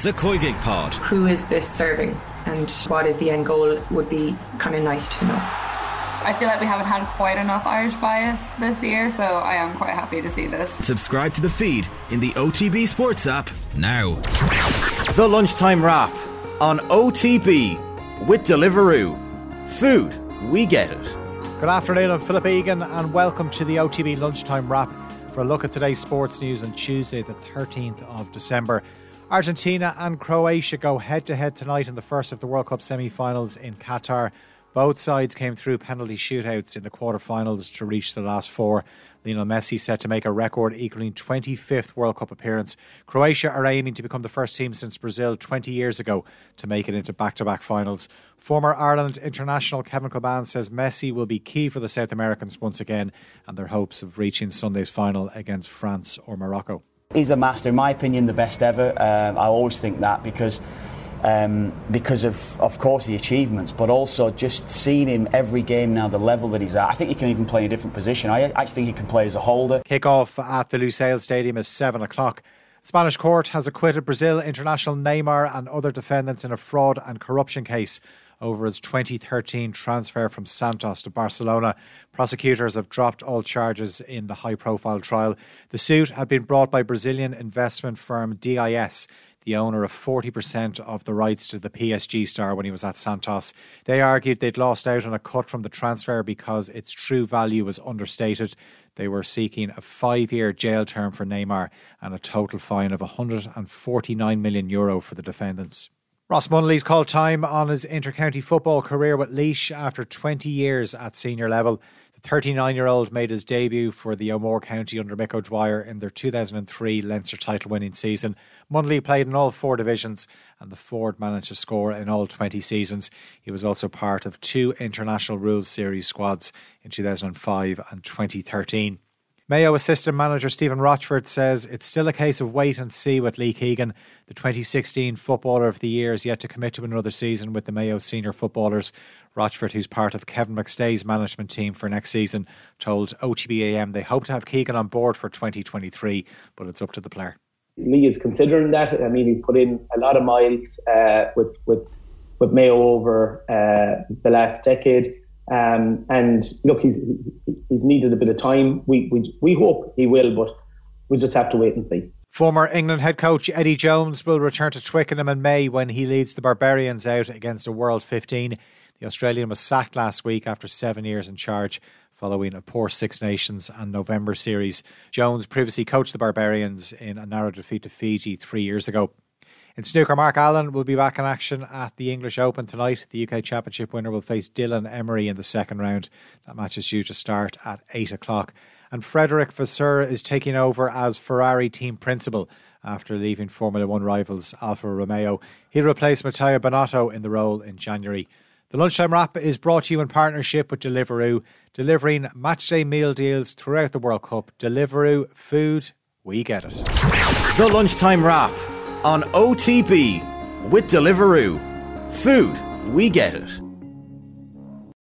The COYGIG Pod. Who is this serving and what is the end goal would be kind of nice to know. I feel like we haven't had quite enough Irish bias this year, so I am quite happy to see this. Subscribe to the feed in the OTB Sports app now. The Lunchtime Wrap on OTB with Deliveroo. Food, we get it. Good afternoon, I'm Philip Egan, and welcome to the OTB Lunchtime Wrap for a look at today's sports news on Tuesday, the 13th of December. Argentina and Croatia go head to head tonight in the first of the World Cup semi finals in Qatar. Both sides came through penalty shootouts in the quarter-finals to reach the last four. Lionel Messi set to make a record equaling 25th World Cup appearance. Croatia are aiming to become the first team since Brazil 20 years ago to make it into back to back finals. Former Ireland international Kevin Kilbane says Messi will be key for the South Americans once again and their hopes of reaching Sunday's final against France or Morocco. He's a master, in my opinion, the best ever. Um, I always think that because um, because of, of course, the achievements, but also just seeing him every game now, the level that he's at. I think he can even play in a different position. I actually think he can play as a holder. Kick off at the Lusail Stadium is 7 o'clock. Spanish court has acquitted Brazil international Neymar and other defendants in a fraud and corruption case over his 2013 transfer from Santos to Barcelona. Prosecutors have dropped all charges in the high profile trial. The suit had been brought by Brazilian investment firm DIS the owner of 40% of the rights to the PSG star when he was at Santos. They argued they'd lost out on a cut from the transfer because its true value was understated. They were seeking a five year jail term for Neymar and a total fine of 149 million euro for the defendants. Ross Munnelly's called time on his intercounty football career with Laois after 20 years at senior level. The 39 year old made his debut for the O'Moore County under Mick O'Dwyer in their 2003 Leinster title winning season. Munnelly played in all four divisions and the Ford managed to score in all 20 seasons. He was also part of two International Rules Series squads in 2005 and 2013. Mayo assistant manager Stephen Rochford says it's still a case of wait and see with Lee Keegan. The 2016 Footballer of the Year is yet to commit to another season with the Mayo senior footballers. Rochford, who's part of Kevin McStay's management team for next season, told OTBAM they hope to have Keegan on board for 2023, but it's up to the player. Lee is considering that. I mean, he's put in a lot of miles uh, with with with Mayo over uh, the last decade. Um, and look, he's he's needed a bit of time. We, we we hope he will, but we'll just have to wait and see. Former England head coach Eddie Jones will return to Twickenham in May when he leads the Barbarians out against a World 15. The Australian was sacked last week after seven years in charge following a poor Six Nations and November series. Jones previously coached the Barbarians in a narrow defeat to Fiji three years ago. In snooker, Mark Allen will be back in action at the English Open tonight. The UK Championship winner will face Dylan Emery in the second round. That match is due to start at 8 o'clock. And Frederic Vasseur is taking over as Ferrari team principal after leaving Formula One rivals Alfa Romeo. He'll replace Mattia Binotto in the role in January. The Lunchtime Wrap is brought to you in partnership with Deliveroo, delivering matchday meal deals throughout the World Cup. Deliveroo, food, we get it. The Lunchtime Wrap on OTB with Deliveroo. Food, we get it.